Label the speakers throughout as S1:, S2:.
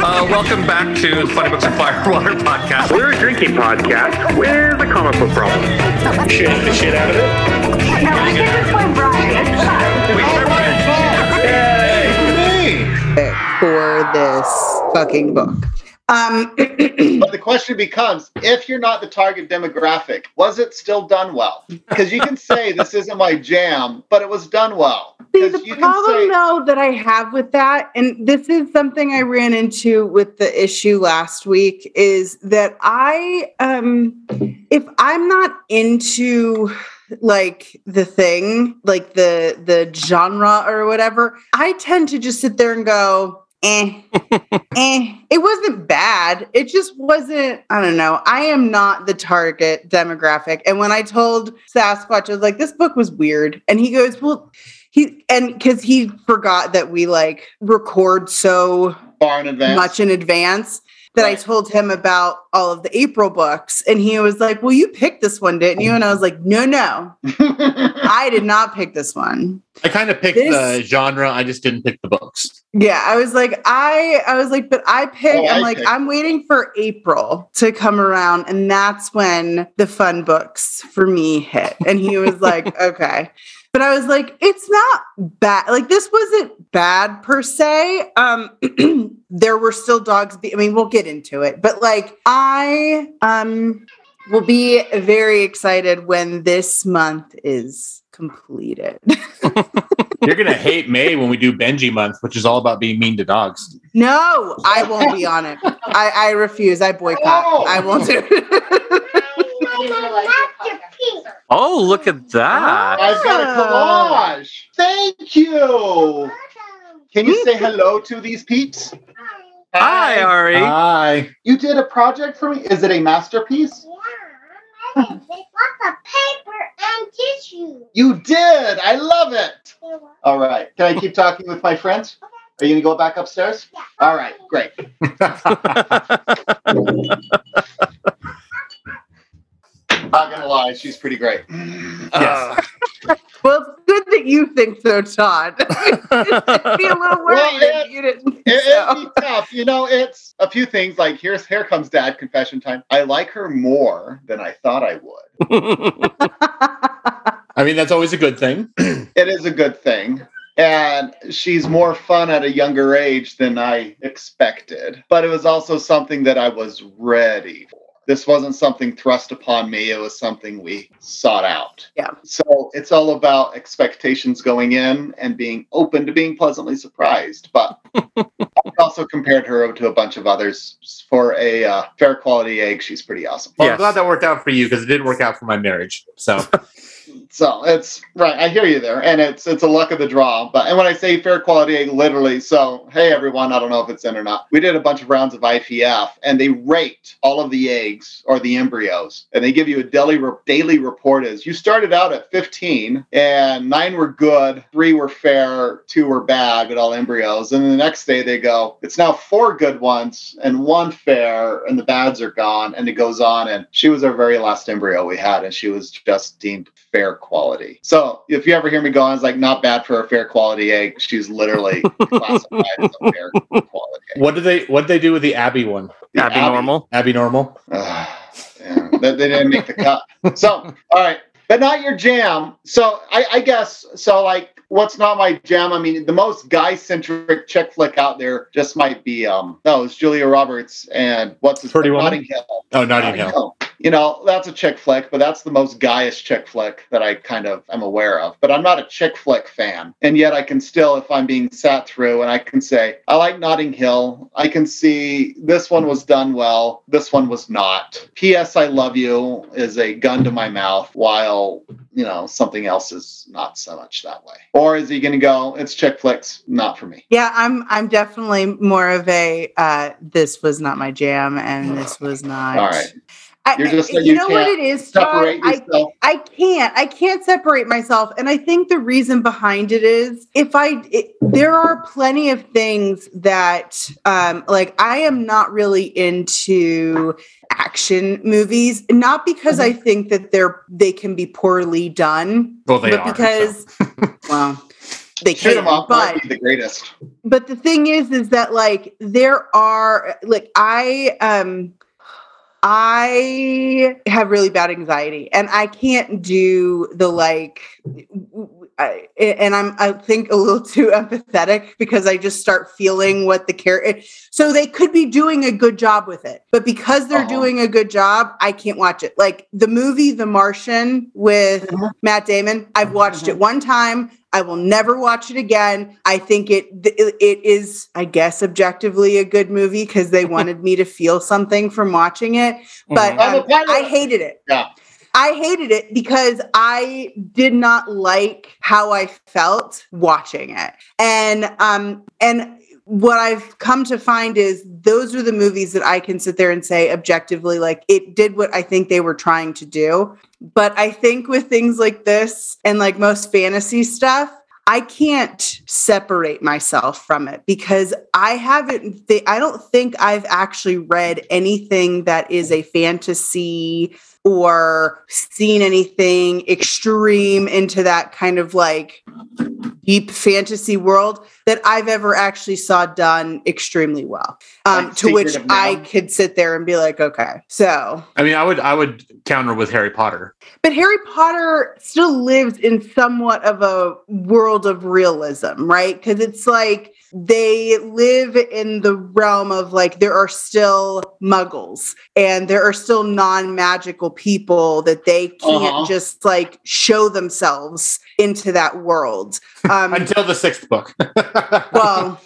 S1: Uh, welcome back to the Funny Books and Firewater podcast.
S2: We're a drinking podcast with a comic book problem.
S3: Shit the shit out of it.
S4: No, I think it's my Brian. It's fine.
S1: We
S5: for this fucking book. Um,
S6: But the question becomes if you're not the target demographic, was it still done well? Because you can say this isn't my jam, but it was done well.
S5: See, the problem
S6: say,
S5: though that I have with that, and this is something I ran into with the issue last week, is that I um if I'm not into like the thing, like the the genre or whatever, I tend to just sit there and go, eh, eh. It wasn't bad. It just wasn't, I don't know. I am not the target demographic. And when I told Sasquatch, I was like, this book was weird. And he goes, Well, he and because he forgot that we like record so
S6: far in advance.
S5: much in advance that I told him about all of the April books. And he was like, Well, you picked this one, didn't you? And I was like, No, no, I did not pick this one.
S3: I kind of picked
S5: This-
S3: the genre. I just didn't pick the books.
S5: Yeah, I was like, I I was like, but I picked,
S6: Oh, I
S5: I'm like,
S6: picked.
S5: I'm waiting for April to come around, and that's when the fun books for me hit. And he was like, okay. But I was like, it's not bad. Like this wasn't bad per se. Um there were still dogs be- I mean, we'll get into it. But like I um will be very excited when this month is completed.
S3: You're gonna hate May when we do Benji month, which is all about being mean to dogs.
S5: No, I won't be on it. I, I refuse. I boycott.
S6: Oh.
S5: I won't do it.
S1: Oh, look at that.
S6: I've got a collage. Thank you. Can you say hello to these peeps?
S1: Hi, Ari.
S3: Hi.
S6: You did a project for me. Is it a masterpiece? Yeah, I'm ready.
S7: They got the paper and tissue.
S6: You did. I love it. All right. Can I keep talking with my friends? Are you going to go back upstairs? Yeah. All right. Great. Not going to lie. She's pretty great.
S1: Uh,
S5: well, it's good that you think so, Todd. I'd be a little worried
S6: Well,
S5: if
S6: it-
S5: you didn't.
S6: It,
S5: so.
S6: it'd be tough. You know, it's a few things like here's here comes dad confession time. I like her more than I thought I would.
S3: I mean, that's always a good thing.
S6: It is a good thing. And she's more fun at a younger age than I expected. But it was also something that I was ready for. This wasn't something thrust upon me, it was something we sought out.
S5: Yeah.
S6: So it's all about expectations going in and being open to being pleasantly surprised. But I also compared her to a bunch of others. For a uh, fair quality egg, she's pretty awesome.
S3: Well,
S1: Yes.
S3: I'm glad that worked out for you because it didn't work out for my marriage. So
S6: So it's right. I hear you there, and it's it's a luck of the draw. But and when I say fair quality, literally. So hey, everyone, I don't know if it's in or not. We did a bunch of rounds of IVF, and they rate all of the eggs or the embryos, and they give you a daily re- daily report. Is you started out at 15, and nine were good, three were fair, two were bad, but all embryos. And the next day they go, it's now four good ones and one fair, and the bads are gone, and it goes on. And she was our very last embryo we had, and she was just deemed fair quality. So if you ever hear me go on, it's like not bad for a fair quality egg. She's literally classified as a fair quality egg.
S3: what did they what did they do with the Abby one?
S6: The
S1: Abby normal.
S3: Abby normal.
S6: Ugh, yeah, they, they didn't make the cut. So, all right, but not your jam. So, I, I guess so. Like, what's not my jam? I mean, the most guy-centric chick flick out there just might be um. No, it's Julia Roberts and what's his
S3: Pretty Woman?
S6: Notting Hill.
S3: Oh, Notting Hill.
S6: You know, that's a chick flick, but that's the most guyish chick flick that I kind of am aware of. But I'm not a chick flick fan. And yet I can still, if I'm being sat through, and I can say, I like Notting Hill. I can see this one was done well. This one was not. P.S. I love you is a gun to my mouth, while, you know, something else is not so much that way. Or is he going to go, it's chick flicks, not for me?
S5: Yeah, I'm I'm definitely more of a uh this was not my jam and this was not
S6: All right.
S5: I,
S6: You're just
S5: you,
S6: you
S5: know what
S6: can't
S5: it is,
S6: Separate
S5: I
S6: yourself.
S5: I can't. I can't separate myself. And I think the reason behind it is if I, it, there are plenty of things that, um, like I am not really into action movies, not because I think that they're, they can be poorly done,
S3: Well, they
S5: but
S3: are.
S5: because, well, they
S6: Shoot 'em
S5: can.
S6: up
S5: But
S6: be the greatest.
S5: but the thing is is that like there are like i um i have really bad anxiety and i can't do the like I, and i'm i think a little too empathetic because i just start feeling what the character so they could be doing a good job with it but because they're
S6: Uh-huh.
S5: doing a good job i can't watch it like the movie the martian with
S6: Mhm.
S5: matt damon i've watched it one time I will never watch it again. I think it it, is, I guess, objectively a good movie because they wanted me to feel something from watching it. But
S6: Mhm.
S5: um, I hated it.
S6: Yeah.
S5: I hated it because I did not like how I felt watching it. And um and what I've come to find is those are the movies that I can sit there and say objectively like it did what I think they were trying to do. But I think with things like this and like most fantasy stuff, I can't separate myself from it because I haven't th- I don't think I've actually read anything that is a fantasy or seen anything extreme into that kind of like deep fantasy world that I've ever actually saw done extremely well. Um,
S6: Like
S5: to which I could sit there and be like, okay, so
S3: I mean, I would I would counter with Harry Potter.
S5: but Harry Potter still lives in somewhat of a world of realism, right? Because it's like they live in the realm of like there are still muggles and there are still non-magical people that they can't
S6: Uh-huh.
S5: just like show themselves into that world. Um,
S3: Until the sixth book.
S5: well,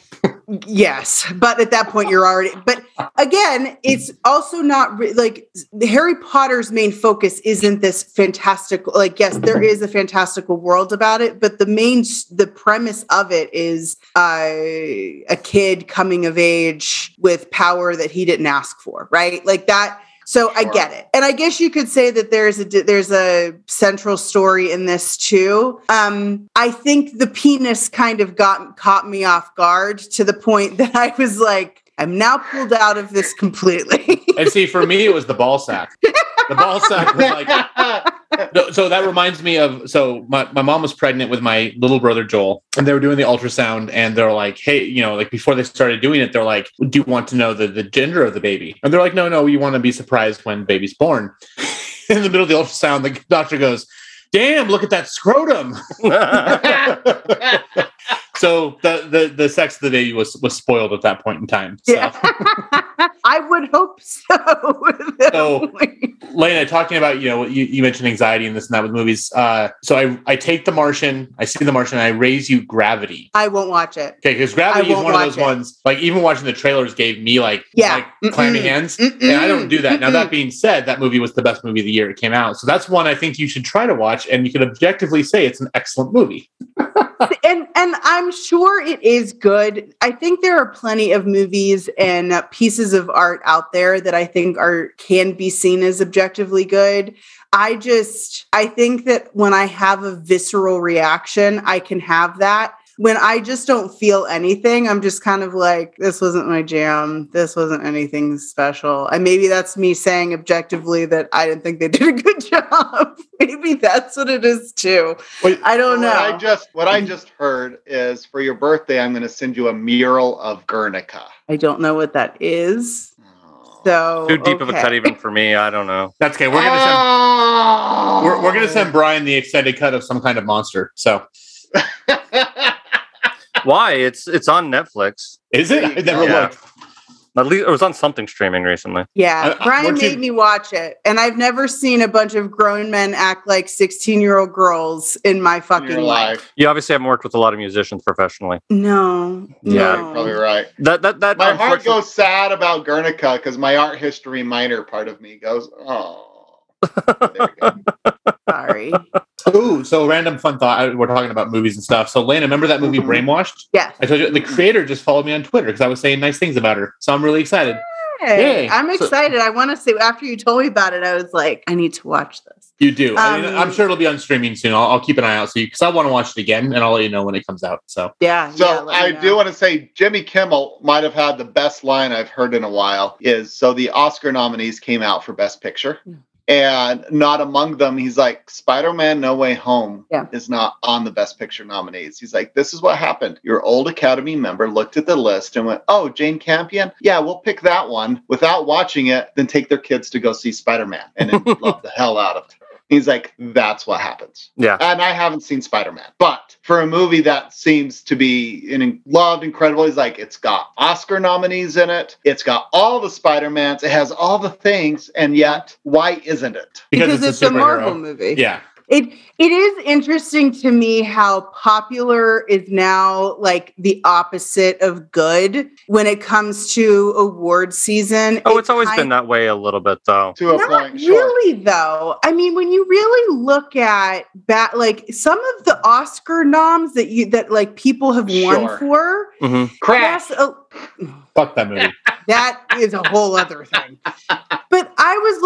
S5: yes, but at that point you're already. But again, it's also not re- like Harry Potter's main focus isn't this fantastical. Like, yes, there is a fantastical world about it, but the main the premise of it is uh, a kid coming of age with power that he didn't ask for, right? Like that. So I get it, and I guess you could say that there's a there's a central story in this too. Um, I think the penis kind of got caught me off guard to the point that I was like, I'm now pulled out of this completely.
S3: and see, for me, it was the ball sack. The ball sack was like No, so that reminds me of so my, my mom was pregnant with my little brother Joel, and they were doing the ultrasound, and they're like, "Hey, you know, like before they started doing it, they're like, do you want to know the the gender of the baby?" And they're like, "No, no, you want to be surprised when baby's born." In the middle of the ultrasound, the doctor goes, "Damn, look at that scrotum." so the the the sex of the baby was was spoiled at that point in time. So.
S5: yeah. I would hope so.
S3: So- Lena, talking about you know you, you mentioned anxiety and this and that with movies. Uh, so I I take The Martian, I see The Martian, and I raise you Gravity.
S5: I won't watch it.
S3: Okay, because Gravity is one of those
S5: it.
S3: ones. Like even watching the trailers gave me like
S5: Yeah.
S3: like clammy
S5: Mm-mm.
S3: hands, and I don't do that. Now
S5: Mm-mm.
S3: that being said, that movie was the best movie of the year it came out. So that's one I think you should try to watch, and you can objectively say it's an excellent movie.
S5: and and I'm sure it is good. I think there are plenty of movies and uh, pieces of art out there that I think are can be seen as objectively good. I just I think that when I have a visceral reaction, I can have that. When I just don't feel anything, I'm just kind of like, this wasn't my jam. This wasn't anything special. And maybe that's me saying objectively that I didn't think they did a good job. maybe that's what it is too.
S3: Wait,
S5: I don't know.
S6: What I just what I mm-hmm. just heard is for your birthday, I'm going to send you a mural of Guernica.
S5: I don't know what that is. Oh. So
S8: Too deep of a cut even for me. I don't know.
S3: That's okay. We're gonna send
S6: Oh.
S3: we're, we're gonna send oh. Brian the extended cut of some kind of monster. So
S8: Why? It's it's on Netflix.
S3: is it? I never
S8: Yeah.
S3: looked.
S8: At least it was on something streaming recently.
S5: Yeah,
S3: I- I-
S5: Brian
S3: once you-
S5: made me watch it, and I've never seen a bunch of grown men act like sixteen-year-old girls in my fucking
S6: your
S5: life.
S6: life.
S8: You obviously haven't worked with a lot of musicians professionally.
S5: No,
S8: Yeah,
S5: no.
S6: You're probably right.
S8: That that that
S6: My heart goes sad about Guernica because my art history minor part of me goes, oh. There we go.
S5: Sorry.
S3: Ooh, so random fun thought. We're talking about movies and stuff. So Lena, remember that movie
S6: Mhm.
S3: Brainwashed?
S5: Yes.
S3: I told you the creator just followed me on Twitter because I was saying nice things about her. So I'm really excited.
S5: Hey,
S3: Yay.
S5: I'm
S3: So-
S5: excited. I want to see. After you told me about it, I was like, I need to watch this.
S3: You do. I mean,
S5: Um,
S3: I'm sure it'll be on streaming soon. I'll, I'll keep an eye out so you because I want to watch it again and I'll let you know when it comes out. So
S5: Yeah.
S6: So
S5: yeah,
S6: I
S5: know.
S6: do want to say Jimmy Kimmel might have had the best line I've heard in a while is so the Oscar nominees came out for Best Picture. And not among them. He's like, Spider Man No Way Home
S5: Yeah.
S6: is not on the Best Picture nominees. He's like, this is what happened. Your old Academy member looked at the list and went, oh, Jane Campion? Yeah, we'll pick that one without watching it, then take their kids to go see Spider Man and then love the hell out of it. He's like, that's what happens.
S8: Yeah.
S6: And I haven't seen Spider Man, but for a movie that seems to be in, loved incredible, he's like, it's got Oscar nominees in it, it's got all the Spider Mans, it has all the things, and yet, why isn't it?
S5: because, it's, a,
S3: superhero.
S5: Marvel movie.
S3: Yeah.
S5: It it is interesting to me how popular is now like the opposite of good when it comes to award season.
S8: Oh,
S5: It
S8: it's always been that way a little bit, though.
S6: To a
S5: Not
S6: point, sure.
S5: really though. I mean, when you really look at bat like some of the Oscar noms that you that like people have
S6: Sure.
S5: won for,
S8: hmm
S6: Crash.
S5: yes, uh,
S3: Fuck that movie.
S5: that is a whole other thing. But I was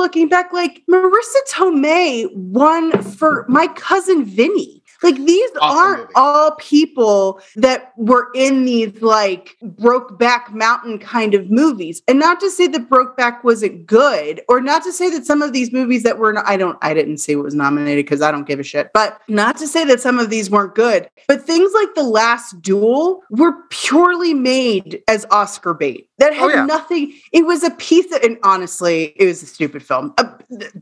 S5: looking back, like Marisa Tomei won for my cousin Vinny. Like these
S6: Awesome
S5: aren't
S6: movie.
S5: all people that were in these like Brokeback Mountain kind of movies. And not to say that Brokeback wasn't good, or not to say that some of these movies that were I don't I didn't see what was nominated because I don't give a shit. But not to say that some of these weren't good. But things like The Last Duel were purely made as Oscar bait. That had
S8: Oh, yeah.
S5: nothing. It was a piece of, and honestly, it was a stupid film. Uh,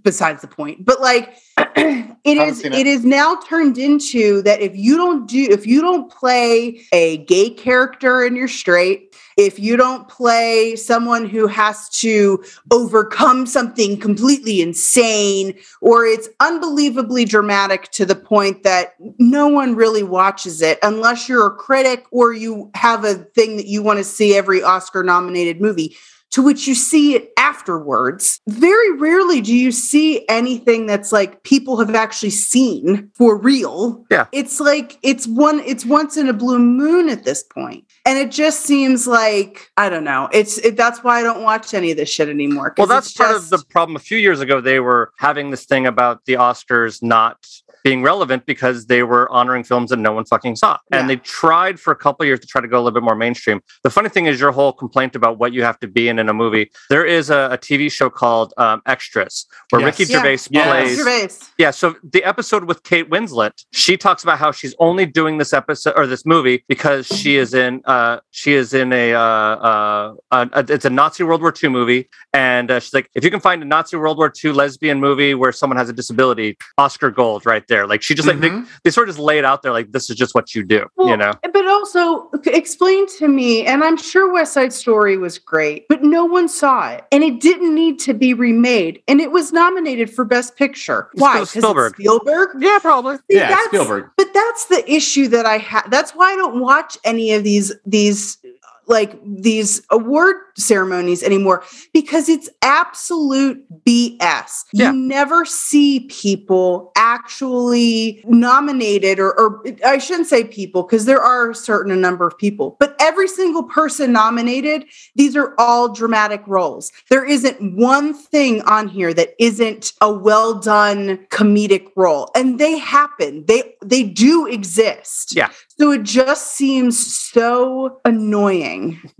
S5: besides the point, but like, it is. It
S6: it.
S5: is now turned into that if you don't do, if you don't play a gay character and you're straight, if you don't play someone who has to overcome something completely insane, or it's unbelievably dramatic to the point that no one really watches it unless you're a critic or you have a thing that you want to see every Oscar nominated movie to which you see it afterwards. Very rarely do you see anything that's like people have actually seen for real.
S8: Yeah.
S5: It's like it's one it's once in a blue moon at this point. And it just seems like I don't know. It's it, that's why I don't watch any of this shit anymore.
S8: Well, that's part
S5: just-
S8: of the problem. A few years ago, they were having this thing about the Oscars not being relevant because they were honoring films that no one fucking saw.
S5: Yeah.
S8: And they tried for a couple of years to try to go a little bit more mainstream. The funny thing is, your whole complaint about what you have to be in in a movie. There is a, a TV show called um, Extras where
S3: Yes.
S8: Ricky Gervais
S3: Yes.
S8: plays.
S5: Gervais.
S8: Yeah, so the episode with Kate Winslet, she talks about how she's only doing this episode or this movie because she is in uh she is in a uh uh, uh it's a Nazi World War II movie and uh, she's like if you can find a Nazi World War II lesbian movie where someone has a disability, Oscar gold right there. Like she just like they,
S3: Mhm.
S8: they sort of just lay it out there like this is just what you do,
S5: Well,
S8: you know.
S5: But also explain to me, and I'm sure West Side Story was great, but no one saw it. And it didn't need to be remade. And it was nominated for Best Picture. Why? 'Cause
S8: Spielberg.
S5: Spielberg?
S8: Yeah, probably.
S5: See,
S3: Yeah, Spielberg.
S5: But that's the issue that I have. That's why I don't watch any of these these like these award ceremonies anymore because it's absolute BS.
S8: Yeah.
S5: You never see people actually nominated or, or I shouldn't say people because there are a certain number of people, but every single person nominated, these are all dramatic roles. There isn't one thing on here that isn't a well done comedic role. And they happen. They they do exist.
S8: Yeah.
S5: So it just seems so annoying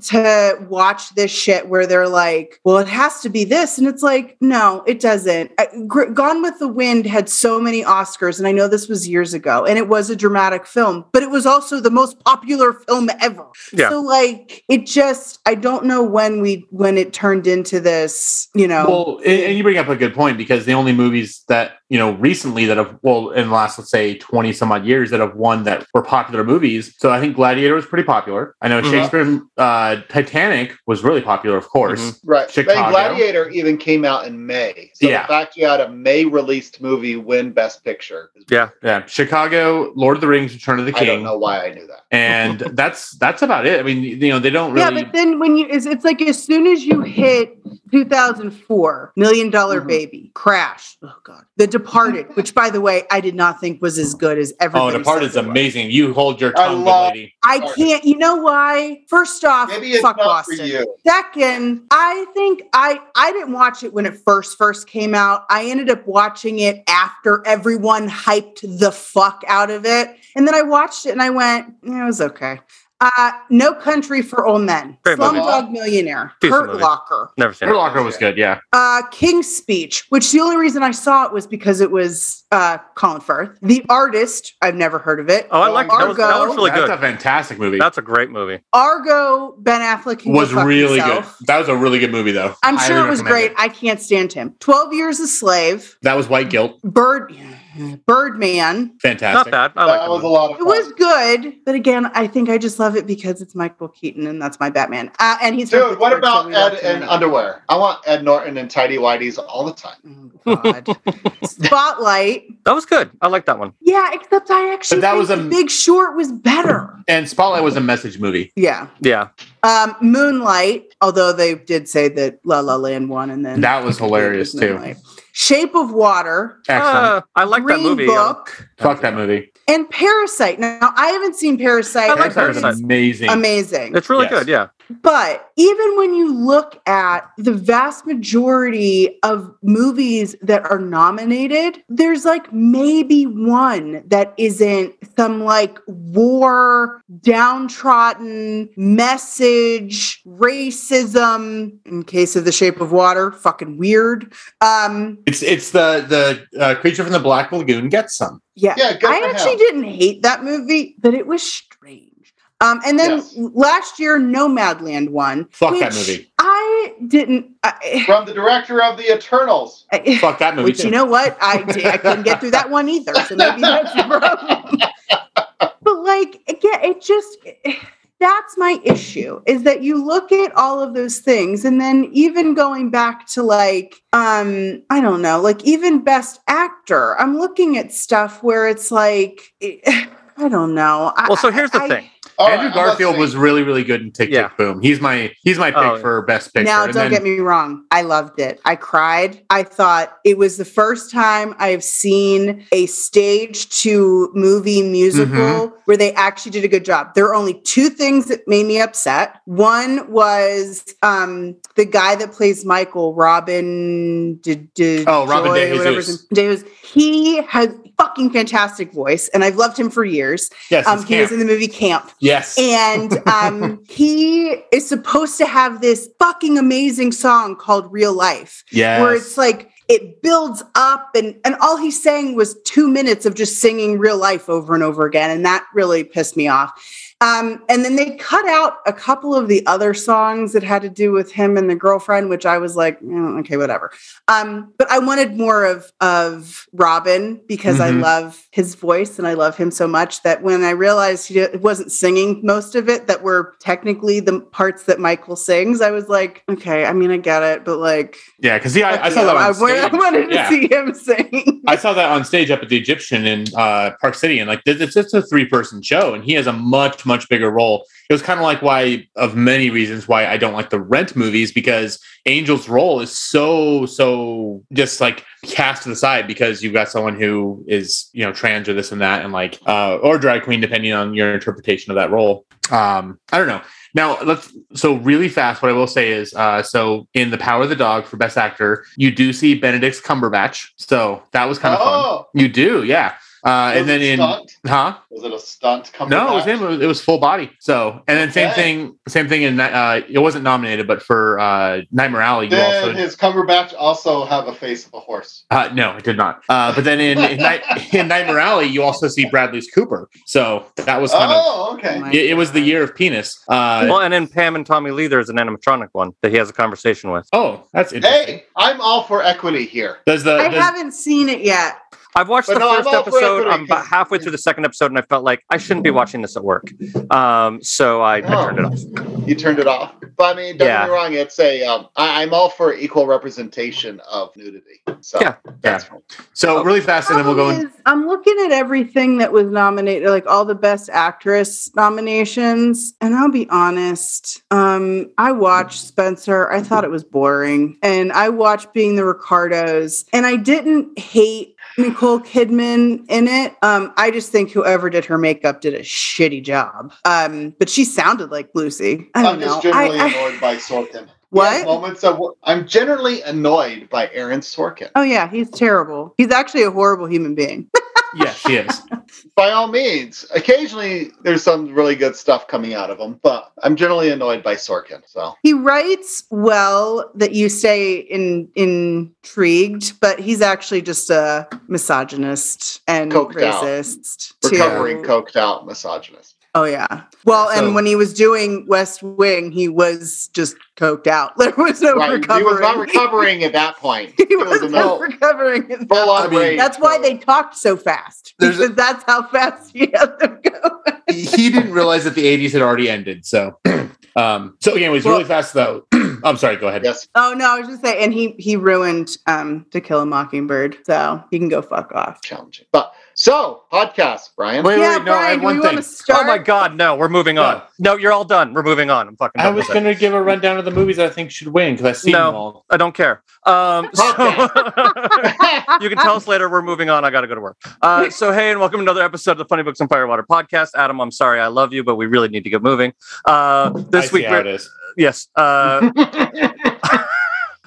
S5: to watch this shit where they're like, well, it has to be this. And it's like, no, it doesn't. I- Gone with the Wind had so many Oscars. And I know this was years ago and it was a dramatic film, but it was also the most popular film ever.
S8: Yeah.
S5: So like, it just, I don't know when we, when it turned into this, you know.
S3: Well, and you bring up a good point because the only movies that you know recently that have well in the last let's say twenty some odd years that have won that were popular movies. So I think Gladiator was pretty popular. I know
S8: Mhm.
S3: Shakespeare, uh, Titanic was really popular, of course.
S8: Mhm.
S6: Right.
S3: Chicago.
S6: And Gladiator even came out in May. So
S3: Yeah.
S6: the fact you had a May released movie win Best Picture.
S8: Yeah.
S3: Yeah, Chicago, Lord of the Rings, Return of the King.
S6: I don't know why I knew that.
S3: and that's that's about it. I mean, you know, they don't really.
S5: Yeah, but then when you, it's, it's like as soon as you hit 2004, Million Dollar
S6: Mhm.
S5: Baby, Crash, oh God, The Departed, which by the way, I did not think was as good as oh, everybody
S3: oh, Departed's
S5: says it was.
S3: amazing. You hold your
S6: I
S3: tongue, good lady.
S5: I can't, you know why? First off,
S6: Maybe it's
S5: fuck
S6: not
S5: Boston.
S6: for you.
S5: Second, I think I I didn't watch it when it first first came out. I ended up watching it after everyone hyped the fuck out of it, and then I watched it and I went, "Yeah, it was okay. Uh, no Country for Old Men.
S8: Great movie.
S5: Slumdog Millionaire.
S8: Decent
S5: Hurt
S8: movie.
S5: Locker.
S8: Never seen
S3: Her
S8: it.
S3: Locker was good. Yeah.
S5: Uh, King's Speech, which the only reason I saw it was because it was uh, Colin Firth. The Artist, I've never heard of it.
S8: Oh, I like that. Was, that was really
S3: That's
S8: good.
S3: a fantastic movie.
S8: That's a great movie.
S5: Argo, Ben Affleck can go
S3: was
S5: fuck
S3: really
S5: himself.
S3: good. That was a really good movie, though.
S5: I'm
S3: Highly
S5: sure it was
S3: recommend
S5: great. I can't stand him. 12 Years a Slave,
S3: That was White Guilt.
S5: Bird, Birdman. Fantastic.
S8: Not
S3: Fantastic.
S8: bad. I like
S6: that
S8: that
S6: was a lot of
S5: It was good, but again, I think I just love it because it's Michael Keaton and that's my Batman. Uh, and he's from
S6: Dude, what
S5: Pittsburgh, so
S6: about Ed
S5: him
S6: in underwear? I want Ed Norton and tidy whities all the time.
S5: Oh, God. Spotlight.
S8: That was good. I like that one.
S5: Yeah, except I actually
S3: But that
S5: think
S3: was a-
S5: Big Short was better.
S3: And Spotlight was a message movie.
S5: Yeah.
S8: Yeah.
S5: Um, Moonlight, although they did say that La La Land won and then
S3: That was hilarious too.
S5: Moonlight. Shape of Water,
S3: Excellent.
S8: Uh, I like that
S5: Green
S8: movie.
S5: Book,
S3: Fuck that movie.
S5: and Parasite. Now, I haven't seen Parasite.
S8: I like
S5: I've
S8: Parasite.
S5: it's
S3: amazing.
S5: Amazing.
S8: It's really
S3: Yes.
S8: good. Yeah.
S5: But even when you look at the vast majority of movies that are nominated, there's like maybe one that isn't some like war, downtrodden message, racism, in case of the shape of water, fucking weird. Um,
S3: It's it's the the uh, creature from the Black Lagoon gets some.
S5: yeah.
S6: Yeah,
S5: I actually
S6: him.
S5: didn't hate that movie, but it was strange. Um, and then
S6: Yes.
S5: last year, Nomadland won.
S3: Fuck that movie.
S5: I didn't. I,
S6: From the director of The Eternals.
S5: I-
S3: Fuck that movie
S5: which
S3: too.
S5: you know what I did. I couldn't get through that one either. So maybe that's the problem. but like again, it just that's my issue is that you look at all of those things and then even going back to like um i don't know like even best actor i'm looking at stuff where it's like i don't know
S8: Well, so here's the
S5: I-
S8: thing.
S6: All
S3: Andrew
S6: right,
S3: Garfield was really really good in Tick
S8: Yeah.
S3: Tick Boom. He's my he's my pick
S8: Oh, yeah.
S3: for best picture.
S5: Now,
S3: And
S5: don't
S3: then-
S5: get me wrong. I loved it. I cried. I thought it was the first time I've seen a stage to movie musical
S3: Mm-hmm.
S5: where they actually did a good job. There are only two things that made me upset. One was um, the guy that plays Michael, Robin. D- D-
S3: Oh, Robin
S5: Joy,
S3: De Jesus.
S5: name- De Jesus. He has fucking fantastic voice, and I've loved him for years.
S3: Yes,
S5: Um,
S3: it's
S5: he was in the movie Camp
S3: yes.
S5: and um, he is supposed to have this fucking amazing song called Real Life,
S3: yes.
S5: where it's like it builds up, and and all he sang was two minutes of just singing Real Life over and over again, and that really pissed me off. Um, and then they cut out a couple of the other songs that had to do with him and the girlfriend, which I was like, "Mm, okay, whatever. Um, but I wanted more of of Robin because I
S3: Mhm.
S5: love his voice and I love him so much that when I realized he wasn't singing most of it, that were technically the parts that Michael sings, I was like, okay, I mean, I get it, but like,
S3: yeah, because I, I saw that on
S5: I, I wanted to
S3: Yeah.
S5: see him sing.
S3: I saw that on stage up at the Egyptian in uh, Park City, and like it's it's just a three person show, and he has a much much bigger role. It was kind of like why, of many reasons, why I don't like the Rent movies because Angel's role is so so just like cast to the side because you've got someone who is you know trans or this and that, and like uh, or drag queen depending on your interpretation of that role. Um, I don't know. Now let's so really fast. What I will say is, uh, so in the Power of the Dog for Best Actor, you do see Benedict Cumberbatch. So that was kind of fun.
S6: Oh,
S3: You do, yeah. Uh,
S6: was
S3: and then
S6: it
S3: in
S6: stunt?
S3: huh?
S6: Was it a stunt?
S3: No, it was him. It was, full body. So and then same
S6: Okay.
S3: thing, same thing in uh, it wasn't nominated, but for uh, Nightmare Alley, you
S6: Did
S3: also
S6: his Cumberbatch also have a face of a horse?
S3: uh, no, it did not. Uh, but then in in, Night, in Nightmare Alley, you also see Bradley's Cooper. So that was kind of
S6: Oh, okay.
S3: it, it was the year of penis. Uh,
S8: Well, and then Pam and Tommy Lee, there's an animatronic one that he has a conversation with.
S3: oh, that's interesting.
S6: Hey, I'm all for equity here.
S3: Does the
S5: I
S3: does,
S5: haven't seen it yet.
S8: I've watched
S6: But
S8: the
S6: no, I'm
S8: first episode. I'm about
S6: 'cause-
S8: halfway through the second episode, and I felt like I shouldn't be watching this at work. Um, so I, I turned it off.
S6: You turned it off. But I mean, don't
S8: Yeah.
S6: get me wrong. It's a. Um, I, I'm all for equal representation of nudity. So
S8: Yeah.
S6: that's
S3: so really fast, and then we'll go.
S5: Problem
S3: In,
S5: I'm looking at everything that was nominated, like all the best actress nominations, and I'll be honest. Um, I watched Spencer. I thought it was boring, and I watched Being the Ricardos, and I didn't hate Nicole Kidman in it. Um, I just think whoever did her makeup did a shitty job. Um, but she sounded like Lucy. I know.
S6: just generally
S5: I- I-
S6: annoyed by Sorkin.
S5: What?
S6: Moments of. I'm generally annoyed by Aaron Sorkin.
S5: oh yeah, he's terrible. He's actually a horrible human being.
S3: yes, he is.
S6: By all means, occasionally there's some really good stuff coming out of him, but I'm generally annoyed by Sorkin. So
S5: He writes well that you stay in intrigued, but he's actually just a misogynist and
S6: Coked
S5: racist. too.
S6: recovering coked out misogynist.
S5: Oh yeah. Well,
S3: So-
S5: and when he was doing West Wing, he was just coked out. There was no
S6: Right.
S5: recovering.
S6: He was not recovering at that point.
S5: he
S6: was
S5: was not recovering. at
S6: full
S5: that
S6: on
S3: I mean.
S5: That's why they talked so fast.
S3: There's a-
S5: Because that's how fast he had them go.
S3: he didn't realize that the 80s had already ended. So, um, so again, it was
S5: Well-
S3: really fast though. I'm sorry. Go ahead.
S6: Yes.
S5: Oh no, I was just saying, and he he ruined um To Kill a Mockingbird, so he can go fuck off.
S6: Challenging. But so podcast, Brian.
S3: Wait,
S5: yeah,
S3: wait, no,
S5: Brian,
S3: had
S5: do
S3: one
S5: we
S3: thing.
S5: want to start?
S8: Oh my God, no, we're moving on. No, you're all done. We're moving on. I'm fucking.
S3: I
S8: done
S3: was going to give a rundown of the movies I think should win because I see
S8: No.
S3: them all.
S8: I don't care. Um, so you can tell us later. We're moving on. I got to go to work. Uh, so hey, and welcome to another episode of the Funny Books and Firewater podcast. Adam, I'm sorry, I love you, but we really need to get moving. Uh,
S3: I
S8: this
S3: see
S8: week,
S3: how it
S8: yes. Uh,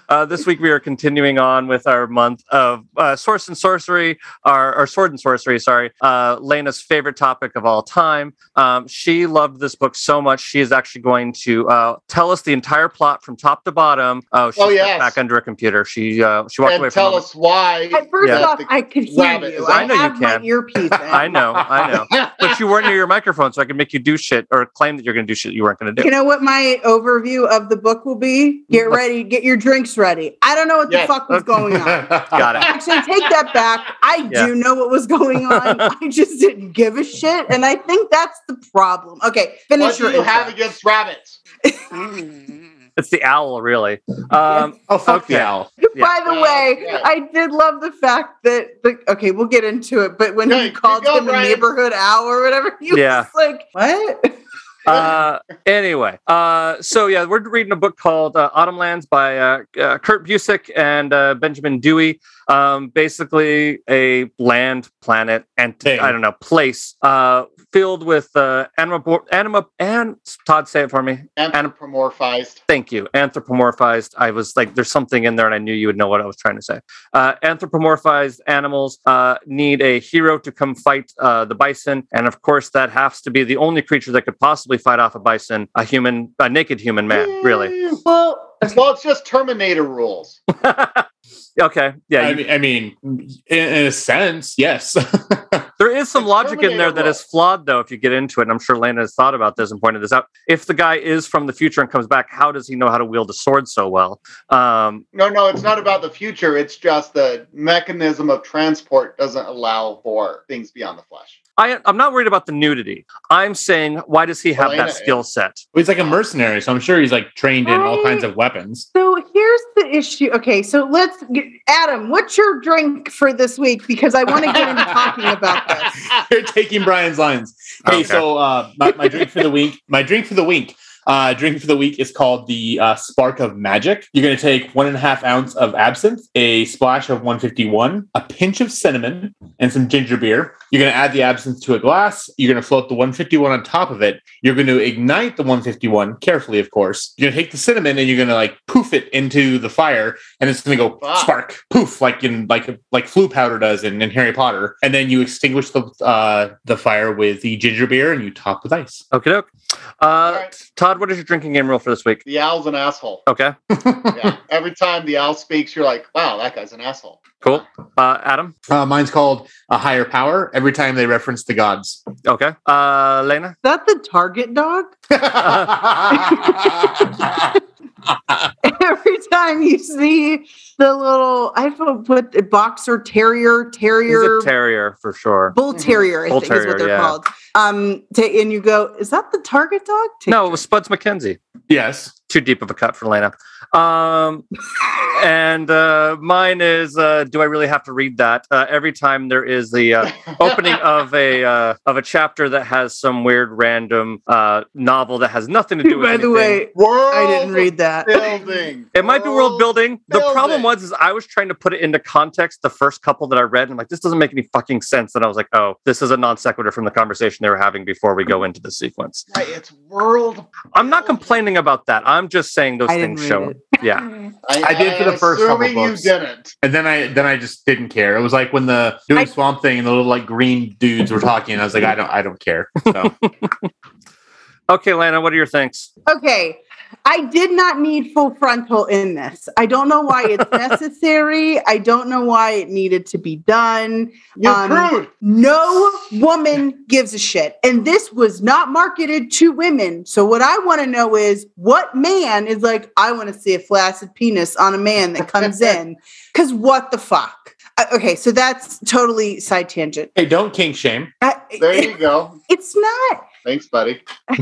S8: Uh, this week we are continuing on with our month of uh, source and sorcery, our, or sword and sorcery. Sorry, uh, Lena's favorite topic of all time. Um, she loved this book so much she is actually going to uh, tell us the entire plot from top to bottom. Oh, she's
S6: Oh, yes.
S8: back under a computer. She uh, she walked away
S6: and
S8: from.
S6: tell
S8: it.
S6: us why.
S5: At first
S8: Yeah.
S5: off, I could hear you. I.
S8: I know you
S5: have my
S8: can.
S5: earpiece in.
S8: I know, I know, but you weren't near your microphone, so I could make you do shit or claim that you're going to do shit you weren't going to do.
S5: You know what my overview of the book will be? Get ready, get your drinks ready. I don't know what
S6: Yes.
S5: the fuck was going on.
S8: Got it.
S5: Actually, take that back. I
S8: Yeah.
S5: do know what was going on. I just didn't give a shit, and I think that's the problem. Okay, finish
S6: what do
S5: your
S6: you have against rabbits?
S8: It's the owl, really. Um,
S3: oh, fuck
S8: Okay.
S3: the owl.
S8: yeah.
S5: By the
S6: Uh,
S5: way,
S6: yeah.
S5: I did love the fact that the okay, we'll get into it. But when
S6: Okay,
S5: he called
S6: going,
S5: him a neighborhood owl or whatever, he
S8: Yeah.
S5: was like, "What?"
S8: Uh, anyway, uh, so yeah, we're reading a book called uh, Autumn Lands by uh, uh, Kurt Busiek and uh, Benjamin Dewey. Um, basically, a land, planet, and
S3: Thing.
S8: I don't know, place uh, filled with uh, anima, anima, and Todd, say it for me.
S6: Anthropomorphized.
S8: Thank you. Anthropomorphized. I was like, there's something in there, and I knew you would know what I was trying to say. Uh, anthropomorphized animals uh, need a hero to come fight uh, the bison, and of course, that has to be the only creature that could possibly fight off a bison, a human, a naked human man. Really?
S5: Well,
S6: Well, it's just Terminator rules.
S8: okay. Yeah.
S3: I
S8: you-
S3: mean, I mean, in, in a sense, yes.
S8: there is some logic in there that is flawed, though. If you get into it, and I'm sure Lena has thought about this and pointed this out. If the guy is from the future and comes back, how does he know how to wield a sword so well? Um,
S6: No, no, it's not about the future. It's just the mechanism of transport doesn't allow for things beyond the flesh.
S8: I, I'm not worried about the nudity. I'm saying, why does he have
S6: Elena
S8: that skill set?
S3: he's like a mercenary, so I'm sure he's like trained in all kinds of weapons.
S5: so here's the issue. Okay, so let's get Adam. What's your drink for this week? Because I want to get into talking about this.
S3: You're taking Brian's lines. Hey,
S8: Okay.
S3: so uh, my, my drink for the week, my drink for the week, uh, drink for the week is called the uh, Spark of Magic. You're going to take one and a half ounce of absinthe, a splash of 151, a pinch of cinnamon, and some ginger beer. You're going to add the absinthe to a glass. You're going to float the 151 on top of it. You're going to ignite the 151 carefully, of course. You're going to take the cinnamon and you're going to like poof it into the fire, and it's going to go
S6: Wow.
S3: spark, poof, like in like like Floo powder does in, in Harry Potter. And then you extinguish the uh, the fire with the ginger beer and you top with ice.
S8: Okay, doke. Uh,
S6: right.
S8: Todd, what is your drinking game rule for this week?
S6: The owl's an asshole.
S8: Okay,
S6: Yeah. Every time the owl speaks, you're like, wow, that guy's an asshole.
S8: Cool. Uh, Adam.
S3: Uh, mine's called a higher power. Every time they reference the gods.
S8: Okay. Uh, Lena.
S5: Is that the target dog? Every time you see the little, I don't know what the boxer terrier,
S8: He's
S5: terrier,
S8: a terrier for sure.
S5: bull terrier, I
S8: Bull
S5: think is what they're
S8: yeah.
S5: called. Um, ta- and you go, is that the target dog? Take
S8: No, it was Spuds MacKenzie.
S3: yes.
S8: Too deep of a cut for Lena. Um, and uh, mine is. Uh, do I really have to read that? Uh, every time there is the uh, opening of a uh, of a chapter that has some weird random uh, novel that has nothing to do with
S5: By the way,
S6: World
S5: I didn't read that.
S6: building.
S8: It might be world building. The
S6: build
S8: problem was is I was trying to put it into context. The first couple that I read, and I'm like, this doesn't make any fucking sense. And I was like, oh, this is a non sequitur from the conversation they were having before we go into the sequence.
S6: Right, it's world.
S8: I'm not complaining about that. I'm just saying those
S5: I
S8: things show
S5: it.
S8: it. Yeah.
S3: I did for the first couple
S6: assuming you
S3: books.
S6: didn't.
S3: And then I then I just didn't care. It was like when the doing
S5: I-
S3: swamp thing and the little like green dudes were talking. And I was like, I don't I don't care. So
S8: Okay, Lana, what are your thanks?
S5: Okay. I did not need full frontal in this. I don't know why it's necessary. I don't know why it needed to be done.
S6: You
S5: Um,
S6: prude.
S5: No woman gives a shit. And this was not marketed to women. So, what I want to know is what man is like, I want to see a flaccid penis on a man that comes in? Because what the fuck? Uh, Okay, so that's totally side tangent.
S3: hey, don't kink shame.
S5: I-
S6: There you go.
S5: it's not
S6: Thanks, buddy.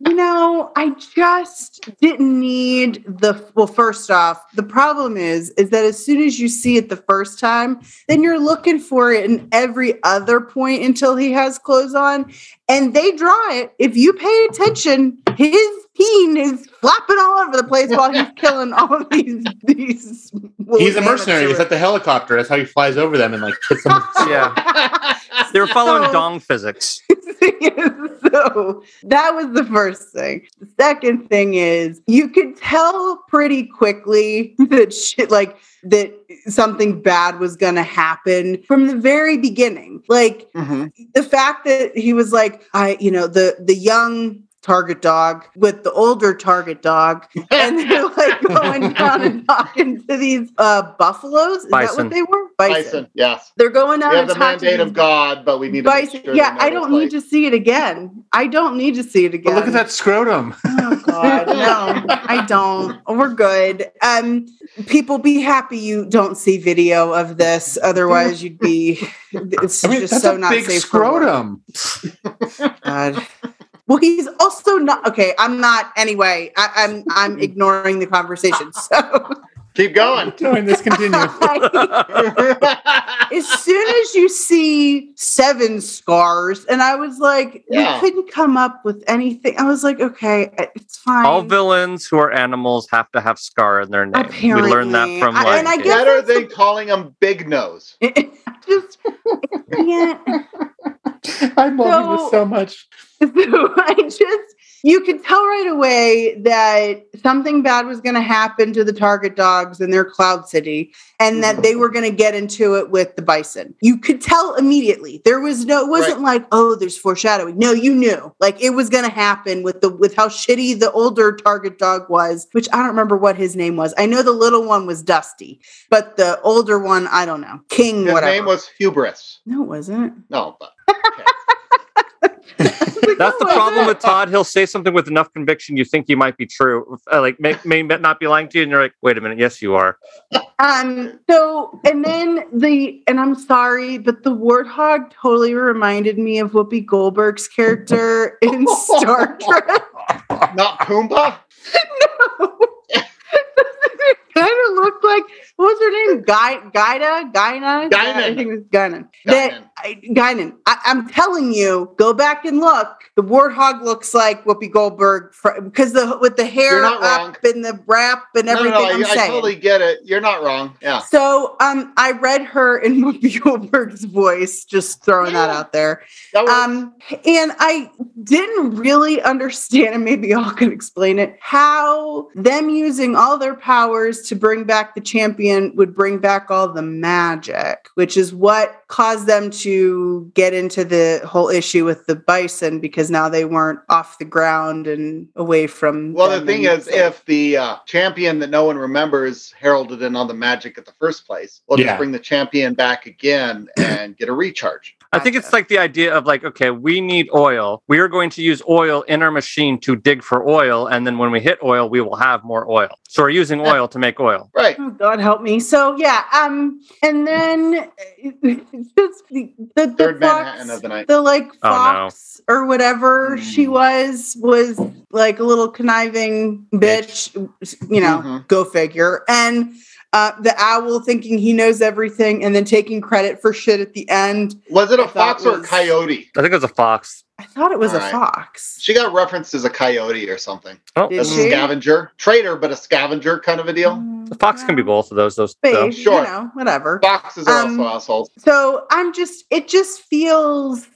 S5: you know i just didn't need the well first off the problem is is that as soon as you see it the first time then you're looking for it in every other point until he has clothes on and they draw it. If you pay attention his peen is flapping all over the place while he's killing all of these these
S3: He's a mercenary. He's at the helicopter. That's how he flies over them and like hits them.
S8: Yeah. They were following
S5: So-
S8: dong physics.
S5: so that was the first thing. The second thing is you could tell pretty quickly that shit like that something bad was going to happen from the very beginning. Like
S6: Mhm.
S5: the fact that he was like I you know the the young target dog with the older target dog and they're like going down and talking to these uh buffaloes is that what they were
S6: Bison, yes.
S5: they're going down
S6: We have
S5: and
S6: the
S5: talking
S6: mandate of God, but we need to
S5: Bison.
S6: sure
S5: yeah, I don't
S6: like-
S5: need to see it again. I don't need to see it
S3: But
S5: again.
S3: look at that scrotum.
S5: Oh God, no, I don't. We're good. Um, people be happy you don't see video of this. Otherwise, you'd be. It's
S3: I mean,
S5: just
S3: that's
S5: so
S3: a
S5: not
S3: big
S5: safe. for
S3: scrotum.
S5: God. Well, he's also not okay. I'm not. Anyway, I, I'm I'm ignoring the conversation. So
S6: Keep going.
S3: Doing this continue.
S5: as soon as you see seven scars, and I was like,
S6: Yeah.
S5: you couldn't come up with anything. I was like, okay, it's fine.
S8: All villains who are animals have to have scar in their name. we learned that
S5: Apparently.
S8: from
S5: I-
S8: like
S5: and I guess-
S6: Better
S5: that's
S6: than calling them Big Nose.
S5: just yeah.
S3: I love you
S5: So-
S3: this so much.
S5: So I just you could tell right away that something bad was going to happen to the target dogs in their Cloud City, and that they mm. were going to get into it with the bison. You could tell immediately. There was no. It wasn't like oh, there's foreshadowing. No, you knew like it was going to happen with the with how shitty the older target dog was, which I don't remember what his name was. I know the little one was Dusty, but the older one I don't know. King
S6: His
S5: whatever.
S6: name was Hubris.
S5: no, it wasn't.
S6: No, but
S8: That's the problem with Todd. He'll say something with enough conviction you think you might be true. Uh, like may, may not be lying to you, and you're like, wait a minute, yes, you are.
S5: Um, so and then the and I'm sorry, but the warthog totally reminded me of Whoopi Goldberg's character in Star Trek.
S6: not Pumbaa. No.
S5: kind of looked like what was her name? Guy Guida? Gyna?
S6: Guinan.
S5: I think it was Guinan. That I, Guinan. I'm telling you, go back and look. The warthog looks like Whoopi Goldberg because the with the hair up
S6: wrong.
S5: and the wrap and
S6: No, no,
S5: everything.
S6: no,
S5: I'm
S6: I, I totally get it. You're not wrong. Yeah.
S5: So um I read her in Whoopi Goldberg's voice, just throwing that out there.
S6: That
S5: Um and I didn't really understand, and maybe y'all can explain it, how them using all their powers to bring back the champion would bring back all the magic, which is what caused them to get into the whole issue with the bison because now they weren't off the ground and away from
S6: well, the thing is,
S5: so-
S6: if the uh, champion that no one remembers heralded in all the magic at the first place, we'll
S3: Yeah.
S6: just bring the champion back again and get a recharge.
S8: I think it's like the idea of like, okay, we need oil. We are going to use oil in our machine to dig for oil, and then when we hit oil, we will have more oil. So we're using oil to make oil.
S6: Right.
S5: Oh God help me. So yeah, um, and then just the the, the
S6: Third
S5: fox,
S6: Manhattan of the night.
S5: the like
S8: Oh, no.
S5: fox or whatever
S6: Mm.
S5: she was was like a little conniving bitch. You know,
S6: Mhm.
S5: go figure. And Uh, the owl thinking he knows everything and then taking credit for shit at the end.
S6: Was it
S5: I
S6: a
S5: thought
S6: fox or a coyote?
S8: I think it was a fox.
S5: I thought it was a
S6: Alright.
S5: fox.
S6: She got referenced as a coyote or something.
S8: Oh,
S5: Did
S6: As a
S5: she?
S6: scavenger. Trader, but a scavenger kind of a deal.
S5: Mm,
S8: the fox can be both of those. Those.
S5: Babe.
S6: Sure.
S5: you know, whatever.
S6: Foxes are
S5: Um,
S6: also assholes.
S5: So I'm just it just feels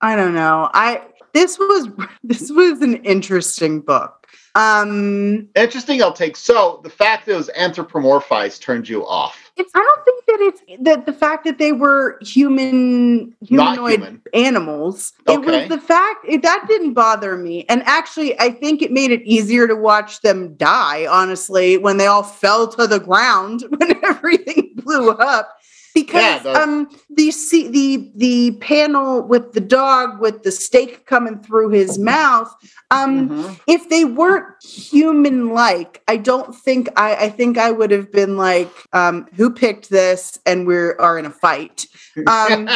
S5: I don't know. I this was this was an interesting book. Um
S6: Interesting, I'll take. So the fact that it was anthropomorphized turned you off.
S5: it's I don't think that it's that the fact that they were human humanoid
S6: human.
S5: animals. It
S6: Okay.
S5: was the fact it, that didn't bother me. And actually I think it made it easier to watch them die, honestly, when they all fell to the ground when everything blew up. Because
S6: the-
S5: um the see the the panel with the dog with the steak coming through his mouth um
S6: Mhm.
S5: if they weren't human like i don't think i i think i would have been like um who picked this and we're are in a fight um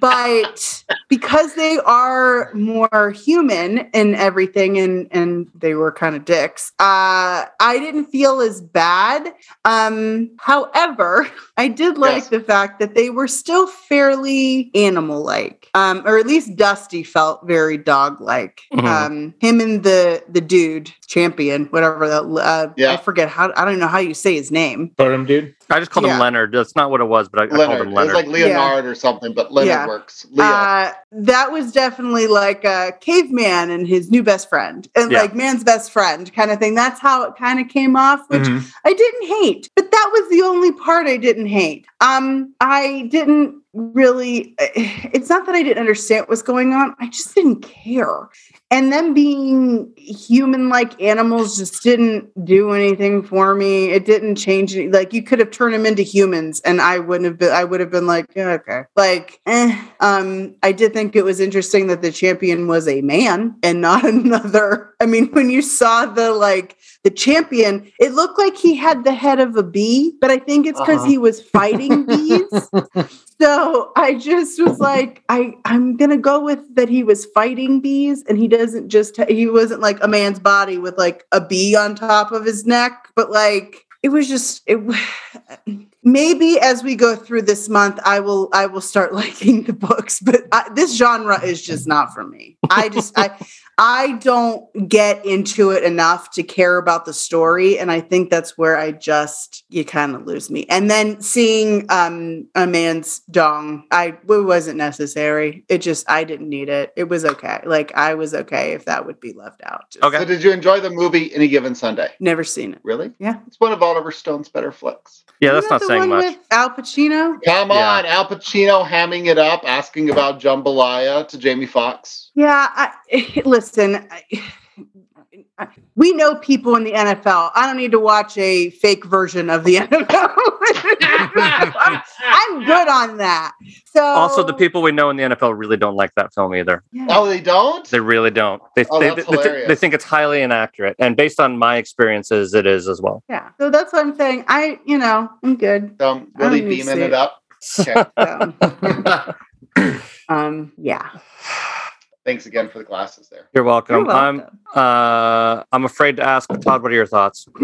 S5: but because they are more human in everything and and they were kind of dicks uh i didn't feel as bad um however i did like
S6: Yes.
S5: the fact that they were still fairly animal like um or at least dusty felt very dog like
S8: Mhm.
S5: um him and the the dude champion whatever that uh
S6: Yeah.
S5: i forget how i don't know how you say his name
S3: Totem dude.
S8: I just called
S5: Yeah.
S8: him Leonard. That's not what it was, but I, I called him Leonard.
S6: It was like Leonard or something, but Leonard
S5: Yeah.
S6: works. Leo.
S5: Uh, that was definitely like a caveman and his new best friend, and
S8: Yeah.
S5: like man's best friend kind of thing. That's how it kind of came off, which
S3: Mhm.
S5: I didn't hate, but that was the only part I didn't hate. Um, I didn't really. It's not that I didn't understand what was going on. I just didn't care. And them being human-like animals just didn't do anything for me. It didn't change any. Like you could have turned them into humans, and I wouldn't have been. I would have been like, yeah, okay. Like, eh. um, I did think it was interesting that the champion was a man and not another. I mean, when you saw the like the champion, it looked like he had the head of a bee, but I think it's because
S6: Uh-huh.
S5: he was fighting bees. So I just was like, I I'm gonna go with that he was fighting bees, and he doesn't just he wasn't like a man's body with like a bee on top of his neck, but like it was just it. Maybe as we go through this month, I will I will start liking the books, but I, this genre is just not for me. I just I I don't get into it enough to care about the story, and I think that's where I just you kind of lose me. And then seeing um a man's dong, I it wasn't necessary. It just I didn't need it. It was okay. Like I was okay if that would be left out. Just
S8: Okay.
S6: So did you enjoy the movie Any Given Sunday?
S5: Never seen it.
S6: Really?
S5: Yeah.
S6: It's one of Oliver Stone's better flicks.
S8: Yeah, that's not saying
S5: one
S8: much.
S5: With Al Pacino.
S6: Come
S8: Yeah.
S6: on, Al Pacino hamming it up, asking about jambalaya to Jamie Foxx.
S5: Yeah, I, listen. I, I- we know people in the NFL. I don't need to watch a fake version of the NFL. I'm, I'm good on that. So
S8: Also, the people we know in the NFL really don't like that film either.
S5: Yeah.
S6: Oh, they don't?
S8: They really don't. They
S6: Oh,
S8: they,
S6: that's
S8: they, they, think it's highly inaccurate, and based on my experiences, it is as well.
S5: yeah. So that's what I'm saying. I, you know, I'm good.
S6: Um,
S5: I
S6: really beaming it
S5: it.
S6: up. Okay.
S5: So, um, yeah.
S6: Thanks again for the glasses there.
S8: You're welcome.
S5: You're
S8: I'm uh I'm afraid to ask Todd. What are your thoughts?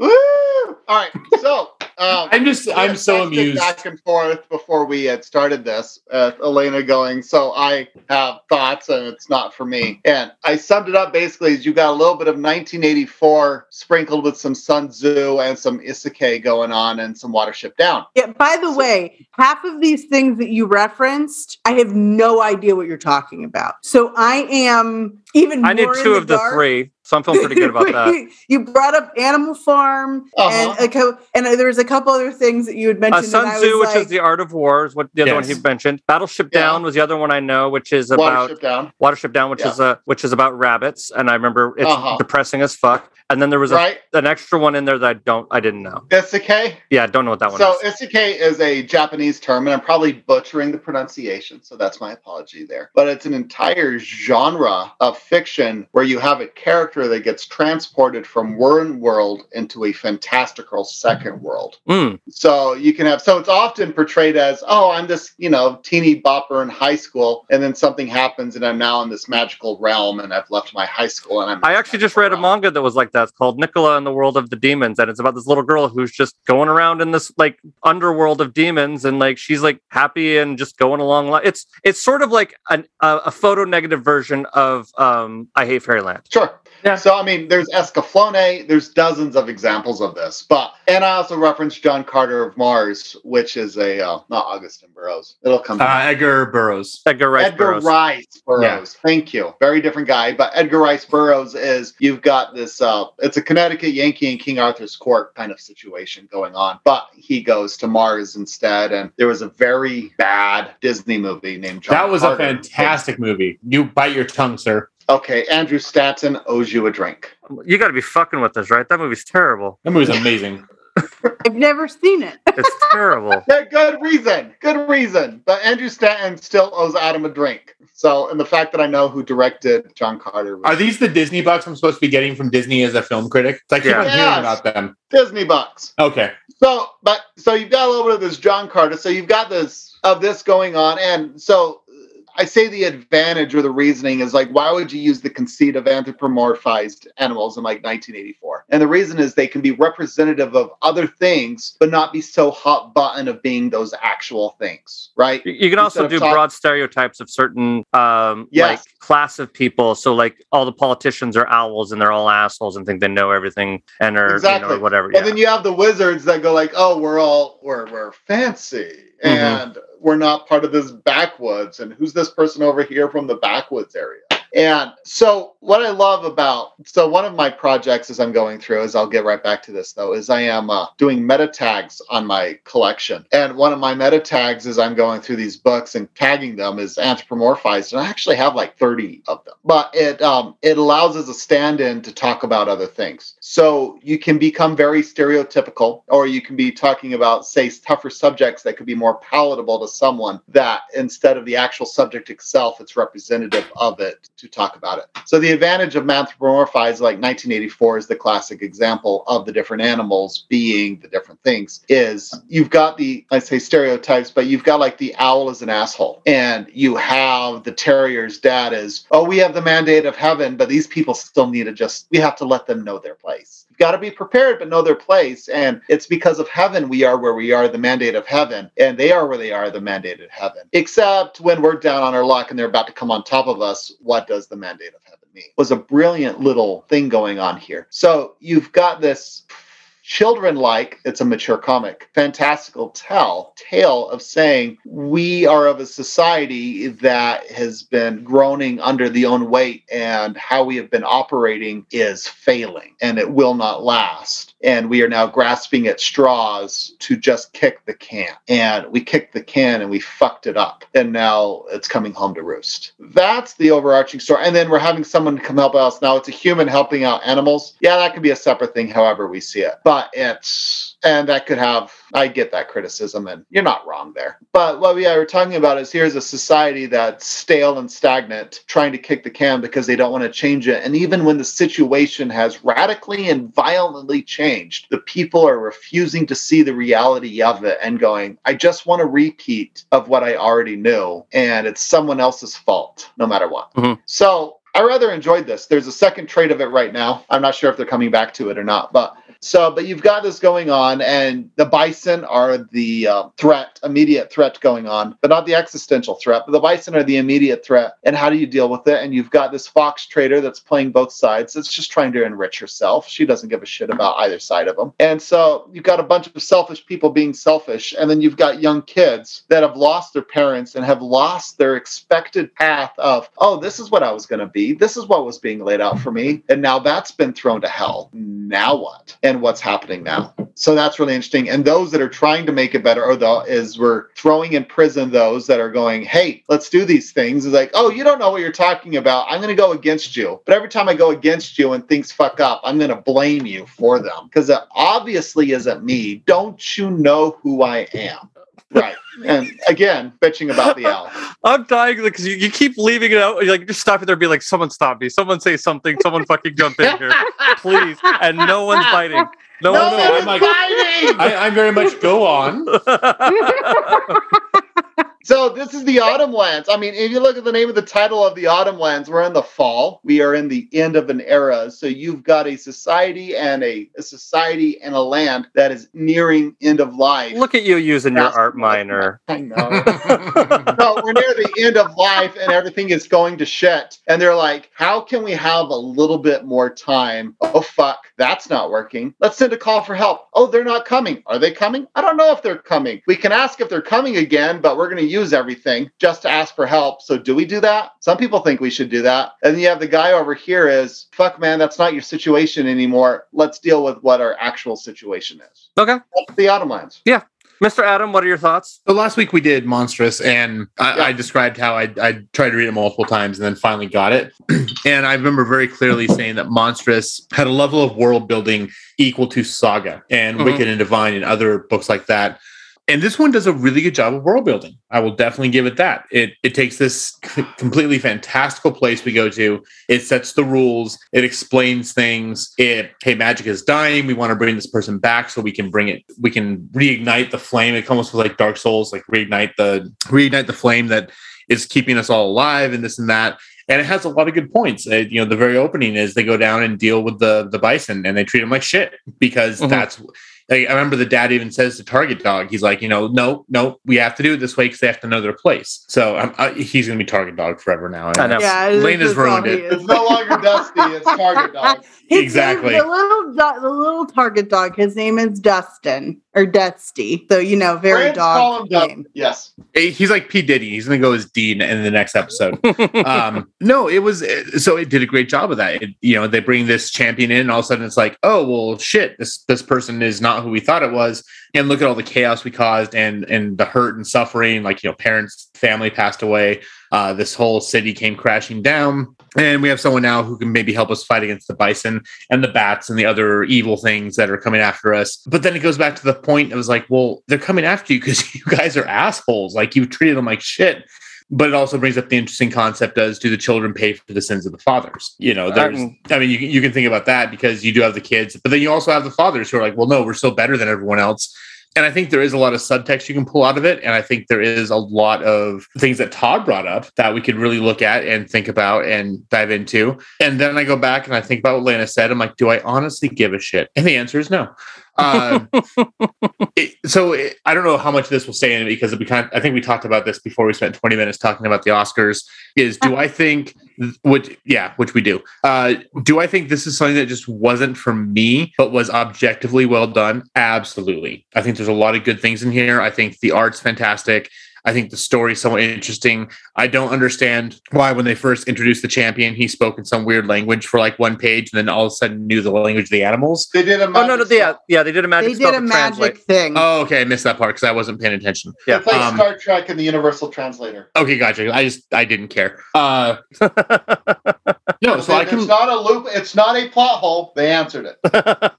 S6: All right. So um,
S3: I'm just I'm so amused.
S6: Back and forth before we had started this. Uh, Elena going, so I have thoughts, and it's not for me. And I summed it up basically as you got a little bit of 1984 sprinkled with some Sun Tzu and some Isekai going on, and some Watership Down.
S5: Yeah, by the way, half of these things that you referenced, I have no idea what you're talking about. So I am even
S8: I need
S5: more in
S8: two of the
S5: dark.
S8: three, so I'm feeling pretty good about that.
S5: you brought up Animal Farm
S6: Uh-huh.
S5: and a co- and there was a couple other things that you had
S8: Uh,
S5: mentioned.
S8: Sun
S5: and I
S8: Tzu,
S5: was
S8: which
S5: like,
S8: is the art of war, is what the other one he mentioned. Battleship
S6: Yeah.
S8: Down was the other one I know, which is about
S6: Watership Down.
S8: Watership Down, which
S6: Yeah.
S8: is a which is about rabbits, and I remember it's
S6: Uh-huh.
S8: depressing as fuck. And then there was a, an extra one in there that I don't, I didn't know.
S6: Isekai?
S8: Yeah, I don't know what that one
S6: So
S8: is.
S6: isekai is a Japanese term, and I'm probably butchering the pronunciation, so that's my apology there. But it's an entire genre of fiction where you have a character that gets transported from one world into a fantastical second world.
S8: Mm.
S6: So you can have so it's often portrayed as, oh, I'm this, you know, teeny bopper in high school, and then something happens and I'm now in this magical realm and I've left my high school and I'm
S8: I actually just read a manga that was like that. It's called Nicola in the World of the Demons, and it's about this little girl who's just going around in this like underworld of demons, and like she's like happy and just going along. It's it's sort of like an, a, a photo negative version of um, I Hate Fairyland.
S6: Sure.
S3: Yeah.
S6: So I mean, there's Escaflowne. There's dozens of examples of this, but and I also referenced John Carter of Mars, which is a uh, not Augusten Burroughs. It'll come.
S3: Uh, Edgar Burroughs.
S8: Edgar Rice Burroughs.
S6: Edgar
S8: Burroughs.
S6: Rice Burroughs. Thank you. Very different guy, but Edgar Rice Burroughs is you've got this. Uh, it's a Connecticut Yankee in King Arthur's court kind of situation going on, but he goes to Mars instead. And there was a very bad Disney movie named John.
S3: That was
S6: Carter.
S3: a fantastic movie. You bite your tongue, sir.
S6: Okay, Andrew Stanton owes you a drink.
S8: You got to be fucking with us, right? That movie's terrible.
S3: That movie's amazing.
S5: I've never seen it.
S8: It's terrible.
S6: Yeah, good reason. Good reason. But Andrew Stanton still owes Adam a drink. So, and the fact that I know who directed John Carter was
S3: Are these the Disney bucks I'm supposed to be getting from Disney as a film critic? I keep
S8: Yeah.
S3: on hearing
S6: Yes.
S3: about them.
S6: Disney bucks.
S3: Okay.
S6: So, but so you've got a little bit of this John Carter. So you've got this of this going on, and so I say the advantage or the reasoning is like, why would you use the conceit of anthropomorphized animals in like 1984? And the reason is they can be representative of other things, but not be so hot button of being those actual things, right?
S8: You can also do
S6: talk-
S8: broad stereotypes of certain um
S6: Yes.
S8: like class of people. So like all the politicians are owls and they're all assholes and think they know everything and are
S6: Exactly.
S8: you know whatever.
S6: And
S8: Yeah.
S6: then you have the wizards that go like, "Oh, we're all we're we're fancy
S8: Mhm.
S6: and we're not part of this backwoods." And who's this person over here from the backwoods area? And so, what I love about so one of my projects as I'm going through is I'll get right back to this though is I am uh, doing meta tags on my collection, and one of my meta tags as I'm going through these books and tagging them is anthropomorphized, and I actually have like 30 of them. But it um, it allows as a stand-in to talk about other things. So you can become very stereotypical, or you can be talking about say tougher subjects that could be more palatable to someone that instead of the actual subject itself, it's representative of it to talk about it. So the advantage of anthropomorphized, like 1984 is the classic example of the different animals being the different things, is you've got the, I say stereotypes, but you've got like the owl is an asshole. And you have the terrier's dad is, oh, we have the mandate of heaven, but these people still need to just, we have to let them know their place. Got to be prepared, but know their place. And it's because of heaven we are where we are, the mandate of heaven, and they are where they are, the mandate of heaven. Except when we're down on our luck and they're about to come on top of us, what does the mandate of heaven mean? Was a brilliant little thing going on here. So you've got this children like it's a mature comic fantastical tell tale of saying we are of a society that has been groaning under the own weight and how we have been operating is failing and it will not last and we are now grasping at straws to just kick the can. And we kicked the can and we fucked it up. And now it's coming home to roost. That's the overarching story. And then we're having someone come help us. Now it's a human helping out animals. Yeah that could be a separate thing however we see it. But it's and that could have i get that criticism and you're not wrong there. But what we are talking about is here's a society that's stale and stagnant trying to kick the can because they don't want to change it. And even when the situation has radically and violently changed the people are refusing to see the reality of it and going i just want a repeat of what i already knew and it's someone else's fault no matter what
S8: Mhm.
S6: so I rather enjoyed this. There's a second trade of it right now. I'm not sure if they're coming back to it or not, but so, but you've got this going on, and the bison are the uh, threat, immediate threat going on, but not the existential threat. But the bison are the immediate threat, and how do you deal with it? And you've got this fox trader that's playing both sides. That's just trying to enrich herself. She doesn't give a shit about either side of them. And so you've got a bunch of selfish people being selfish, and then you've got young kids that have lost their parents and have lost their expected path of, oh, this is what I was going to be. This is what was being laid out for me, and now that's been thrown to hell. Now what? And what's happening now? So that's really interesting. And those that are trying to make it better, or the is we're throwing in prison those that are going, hey, let's do these things. It's like, oh, you don't know what you're talking about. I'm going to go against you. But every time I go against you and things fuck up, I'm going to blame you for them because it obviously isn't me. Don't you know who I am? Right. And again, bitching about the owl.
S8: I'm dying because you, you keep leaving it out. You're like, just stop it there and be like, someone stop me. Someone say something. Someone fucking jump in here, please. And no one's biting. No,
S3: No,
S8: one's
S3: no, I'm like-
S6: fighting!
S3: I, I'm very much go on.
S6: So this is the Autumn Lands. I mean, if you look at the name of the title of the Autumn Lands, we're in the fall. We are in the end of an era. So you've got a society and a, a society and a land that is nearing end of life.
S8: Look at you using your art minor.
S6: I know. no, we're near the end of life and everything is going to shit. And they're like, how can we have a little bit more time? Oh, fuck, that's not working. Let's send a call for help. Oh, they're not coming. Are they coming? I don't know if they're coming. We can ask if they're coming again, but we're going to use everything just to ask for help. So do we do that? Some people think we should do that. And then you have the guy over here is, fuck, man, that's not your situation anymore. Let's deal with what our actual situation is.
S8: Okay.
S6: That's the Autumn Yeah.
S8: Mr. Adam, what are your thoughts?
S3: So last week we did Monstress, and I,
S6: Yeah.
S3: I described how I, I tried to read it multiple times and then finally got it. and I remember very clearly saying that Monstress had a level of world building equal to Saga and
S8: Mhm.
S3: Wicked and Divine and other books like that. And this one does a really good job of world building. I will definitely give it that. It it takes this c- completely fantastical place we go to. It sets the rules. It explains things. It hey, magic is dying. We want to bring this person back so we can bring it. We can reignite the flame. It almost feels like Dark Souls, like reignite the reignite the flame that is keeping us all alive and this and that. And it has a lot of good points. Uh, you know, the very opening is they go down and deal with the the bison, and they treat them like shit because
S8: Mhm.
S3: that's like, I remember the dad even says to Target Dog, he's like, you know, no, no, we have to do it this way because they have to know their place. So um, I, he's going to be Target Dog forever now.
S8: I know.
S5: Yeah,
S3: Lane has ruined
S5: he
S3: it.
S5: is.
S6: No longer Dusty, it's Target Dog.
S5: His
S3: Exactly.
S5: name- the little do- the little target dog. His name is Dustin or Dusty. So you know, very
S6: Friends call
S5: dog
S6: him Dusty.
S5: name.
S6: Yes.
S3: He's like P Diddy. He's going to go as Dean in the next episode. um, no, it was so it did a great job of that. It, you know, they bring this champion in, and all of a sudden it's like, oh well, shit, this this person is not who we thought it was. And look at all the chaos we caused, and and the hurt and suffering. Like you know, parents, family passed away. Uh, this whole city came crashing down, and we have someone now who can maybe help us fight against the bison and the bats and the other evil things that are coming after us. But then it goes back to the point. It was like, well, they're coming after you because you guys are assholes. Like you treated them like shit but it also brings up the interesting concept as do the children pay for the sins of the fathers? You know there's i mean you, you can think about that because you do have the kids but then you also have the fathers who are like well no we're still better than everyone else. And i think there is a lot of subtext you can pull out of it. And i think there is a lot of things that todd brought up that we could really look at and think about and dive into. And then i go back and i think about what lana said. I'm like do i honestly give a shit? And the answer is no uh, it, so it, I don't know how much this will stay in it because we kind of, I think we talked about this before we spent 20 minutes talking about the Oscars is do I think which yeah which we do. Uh do I think this is something that just wasn't for me but was objectively well done? Absolutely. I think there's a lot of good things in here. I think the art's fantastic I think the story is somewhat interesting. I don't understand why when they first introduced the champion, he spoke in some weird language for like one page and then all of a sudden knew the language of the animals.
S6: They did a magic
S8: Oh no, no,
S6: magic
S8: yeah, yeah, they did a magic
S5: They
S8: spell
S5: did a
S8: to translate.
S5: magic thing.
S3: Oh, okay. I missed that part because I wasn't paying attention.
S6: They
S8: Yeah.
S6: play
S3: Um,
S6: Star Trek and the Universal Translator.
S3: Okay, gotcha. I just I didn't care. Uh no, so I can.
S6: It's not a loop. It's not a plot hole. They answered it.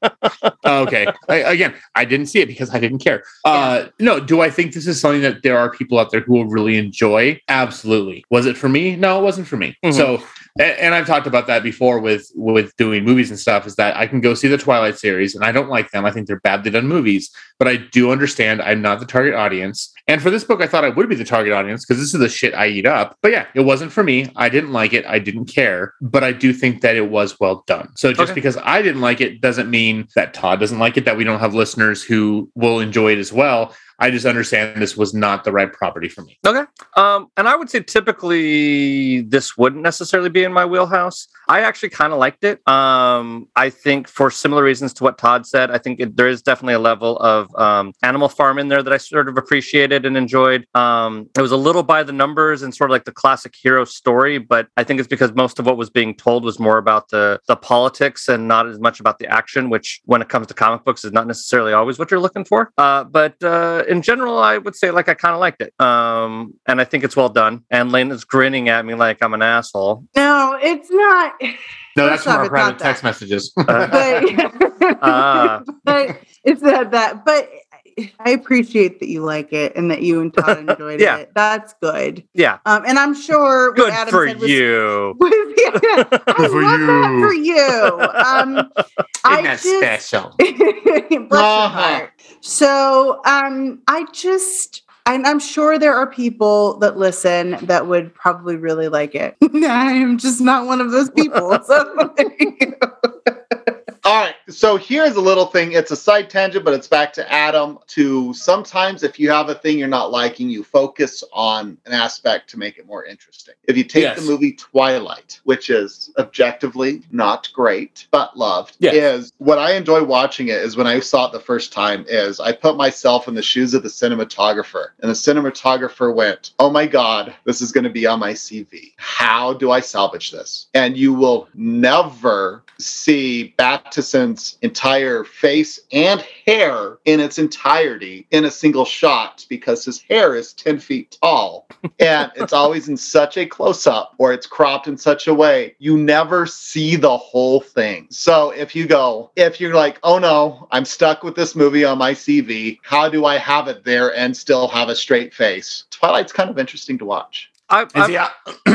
S3: Okay. I, again, I didn't see it because I didn't care. Uh, no, do I think this is something that there are people out there who will really enjoy? Absolutely. Was it for me? No, it wasn't for me.
S8: Mhm.
S3: So, and, and I've talked about that before with with doing movies and stuff. Is that I can go see the Twilight series and I don't like them. I think they're badly done movies, but I do understand I'm not the target audience. And for this book, I thought I would be the target audience because this is the shit I eat up. But yeah, it wasn't for me. I didn't like it. I didn't care. But I do think that it was well done. So just
S8: Okay.
S3: because I didn't like it doesn't mean that Todd doesn't like it, that we don't have listeners who will enjoy it as well. I just understand this was not the right property for me.
S8: Okay. Um, and I would say typically this wouldn't necessarily be in my wheelhouse. I actually kind of liked it. Um, I think for similar reasons to what Todd said, I think it, there is definitely a level of um, Animal Farm in there that I sort of appreciated and enjoyed. Um, it was a little by the numbers and sort of like the classic hero story, but I think it's because most of what was being told was more about the the politics and not as much about the action, which when it comes to comic books is not necessarily always what you're looking for. Uh, but uh, in general, I would say like I kind of liked it, um, and I think it's well done. And Lane is grinning at me like I'm an asshole.
S5: No, it's not.
S3: No, that's from our private
S5: not that.
S3: text messages.
S8: Uh,
S5: But,
S8: Ah.
S5: but it's not that. But I appreciate that you like it and that you and Todd enjoyed
S8: Yeah.
S5: it. That's good.
S8: Yeah.
S5: Um, and I'm sure what
S8: Good
S5: Adam
S8: for
S5: said was-
S8: you.
S5: was- yeah, I
S3: for
S5: love that
S3: you.
S5: for you. Um, I just,
S3: special?
S5: Bless your
S6: Uh-huh.
S5: heart. So um, I just, and I'm sure there are people that listen that would probably really like it. I am just not one of those people. So.
S6: All right. So here's a little thing. It's a side tangent, but it's back to Adam. To sometimes, if you have a thing you're not liking, you focus on an aspect to make it more interesting. If you take
S3: Yes.
S6: the movie Twilight, which is objectively not great but loved,
S3: Yes.
S6: is what I enjoy watching it is when I saw it the first time. Is I put myself in the shoes of the cinematographer, and the cinematographer went, "Oh my God, this is going to be on my CV. How do I salvage this?" And you will never see Entire face and hair in its entirety in a single shot because his hair is 10 feet tall. and it's always in such a close up or it's cropped in such a way you never see the whole thing. So if you go, if you're like, oh no, I'm stuck with this movie on my CV, how do I have it there and still have a straight face? Twilight's kind of interesting to watch.
S8: I,
S3: And
S8: I,
S3: see, I,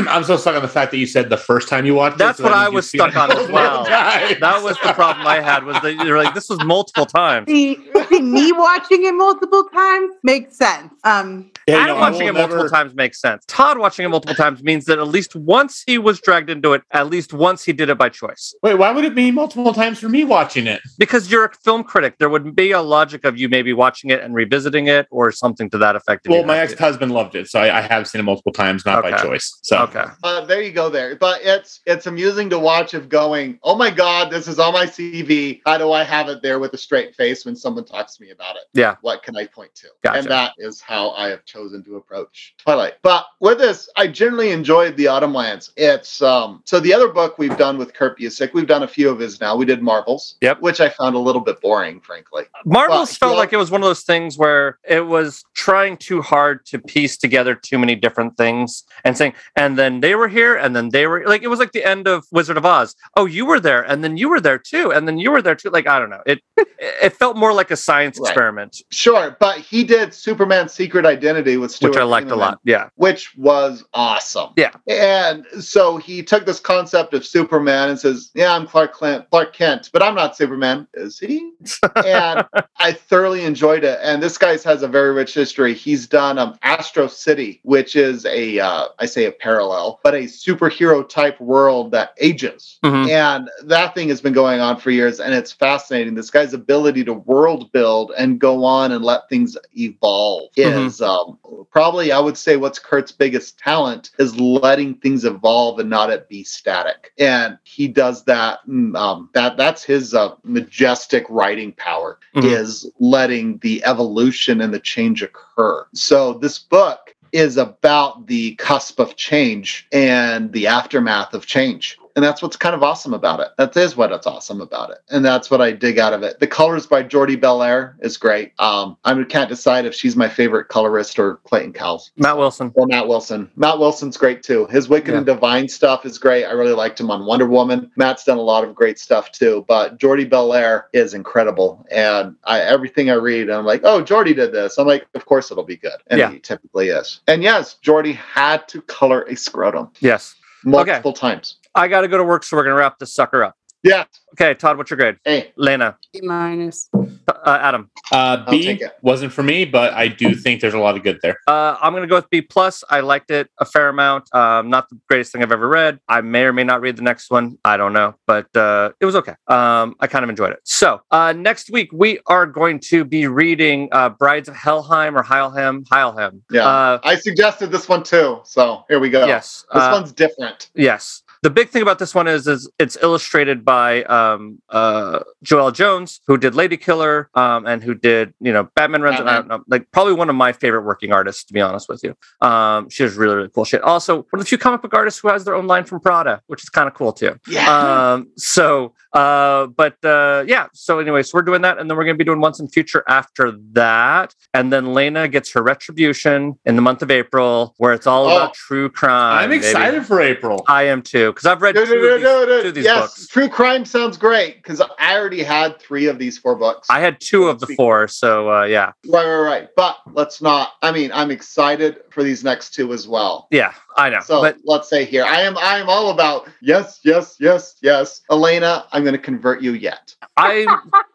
S3: I'm so stuck on the fact that you said the first time you watched it.
S8: That's
S3: so
S8: what
S3: that
S8: I was stuck on as well.
S3: times.
S8: that was the problem I had was that you're like, this was multiple times.
S5: See, see, me watching it multiple times makes sense. Um,
S3: Yeah,
S8: Adam
S3: no, I
S8: watching
S3: will
S8: it multiple
S3: never-
S8: times makes sense. Todd watching it multiple times means that at least once he was dragged into it, at least once he did it by choice.
S3: Wait, why would it be multiple times for me watching it?
S8: Because you're a film critic, there would be a logic of you maybe watching it and revisiting it or something to that effect.
S3: Well, my ex-husband loved it, so I, I have seen it multiple times, not by choice. So
S8: Okay.
S6: Uh, there you go there but it's it's amusing to watch of going oh my god this is on my cv how do i have it there with a straight face when someone talks to me about it
S8: Yeah.
S6: what can i point to
S8: Gotcha.
S6: and that is how i have chosen to approach twilight but with this i generally enjoyed the autumn lands it's um so the other book we've done with kurt busiek we've done a few of his now we did marvels
S8: Yep.
S6: which i found a little bit boring frankly
S8: Marvel's
S6: Well,
S8: felt
S6: yeah.
S8: like it was one of those things where it was trying too hard to piece together too many different things and saying, and then they were here, and then they were like, it was like the end of Wizard of Oz. Oh, you were there, and then you were there too, and then you were there too. Like, I don't know. It it felt more like a science
S6: Right.
S8: experiment,
S6: sure but he did superman's secret identity with Stuart
S8: which I liked a lot. Yeah.
S6: which was awesome.
S8: Yeah.
S6: And so he took this concept of Superman and says, "Yeah, I'm Clark Kent, Clark Kent, but I'm not Superman." Is he? and I thoroughly enjoyed it. And this guy's has a very rich history. He's done um, Astro City, which is a uh, I say a parallel, but a superhero type world that ages.
S8: Mhm.
S6: And that thing has been going on for years, and it's fascinating. This guy's ability to world build and go on and let things evolve
S8: Mhm.
S6: is um, probably, I would say, what's Kurt's biggest talent is letting things evolve and not it be static. And he does that. mm, Um, that that's his uh, majestic writing power
S8: Mhm.
S6: is letting the evolution and the change occur. So this book is about the cusp of change and the aftermath of change. And that's what's kind of awesome about it. That is what it's awesome about it. And that's what I dig out of it. The colors by Jordie Bellaire is great. Um, I can't decide if she's my favorite colorist or Clayton Cowles.
S8: Matt Wilson.
S6: Or Matt Wilson. Matt Wilson's great too. His Wicked
S8: Yeah.
S6: and Divine stuff is great. I really liked him on Wonder Woman. Matt's done a lot of great stuff too, but Jordie Bellaire is incredible. And I, everything I read, I'm like, oh, Jordie did this. I'm like, of course it'll be good. And
S8: Yeah.
S6: he typically is. And yes, Jordie had to color a scrotum
S8: Yes.
S6: multiple times.
S8: I got to go to work, so we're gonna wrap this sucker up.
S6: Yeah.
S8: Okay, Todd, what's your grade?
S6: Hey,
S8: Lena,
S5: B minus.
S8: uh, Adam.
S3: uh, B wasn't for me, but I do think there's a lot of good there.
S8: Uh, I'm gonna go with B plus. I liked it a fair amount. Um, not the greatest thing I've ever read. I may or may not read the next one. I don't know, but uh, it was okay. Um, I kind of enjoyed it. So uh, next week we are going to be reading uh, Brides of Helheim or Heilheim. Heilheim.
S6: Yeah.
S8: Uh,
S6: I suggested this one too. So here we go.
S8: yes.
S6: This
S8: uh,
S6: one's different.
S8: Yes. The big thing about this one is, is it's illustrated by um, uh, Joelle Jones, who did Lady Killer um, and who did, you know, Batman Runs. And I don't know, like probably one of my favorite working artists, to be honest with you. Um, she does really, really cool shit. Also, one of the few comic book artists who has their own line from Prada, which is kind of cool too.
S6: Yeah.
S8: Um, so, uh, but uh, yeah. So, anyway, so we're doing that, and then we're going to be doing once in future after that, and then Lena gets her retribution in the month of April, where it's all
S6: Oh.
S8: about true crime.
S3: I'm
S8: baby.
S3: excited for April.
S8: I am too. To because I've read
S6: No,
S8: two,
S6: no, no,
S8: of these,
S6: no, no.
S8: two of these
S6: yes,
S8: books.
S6: true crime sounds great because I already had three of these four books.
S8: I had two of the four, so uh, yeah,
S6: right, right, right. But let's not. I mean, I'm excited for these next two as well.
S8: yeah, I know.
S6: So
S8: but
S6: let's say here, I am, I am all about yes, yes, yes, yes. Elena, I'm going to convert you yet.
S8: I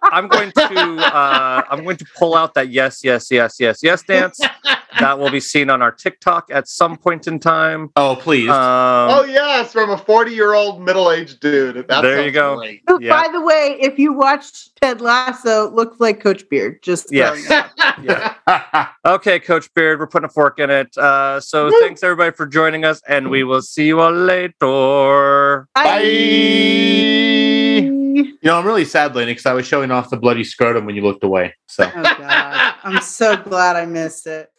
S8: I'm going to uh, I'm going to pull out that yes, yes, yes, yes, yes dance that will be seen on our TikTok at some point in time.
S3: Oh, please.
S8: Um,
S6: oh yes, from a 40 year old middle aged dude. That
S8: There you go.
S6: great.
S8: Yeah.
S5: By the way, if you watched Ted Lasso, it looks like Coach Beard. Just
S8: Yes.
S5: throwing it out.
S8: Okay, Coach Beard, we're putting a fork in it. Uh, so
S5: Woo.
S8: thanks everybody for joining us, and we will see you all later.
S3: Bye. You know, I'm really sad, Laney, because I was showing off the bloody scrotum when you looked away. So.
S5: Oh God, I'm so glad I missed it.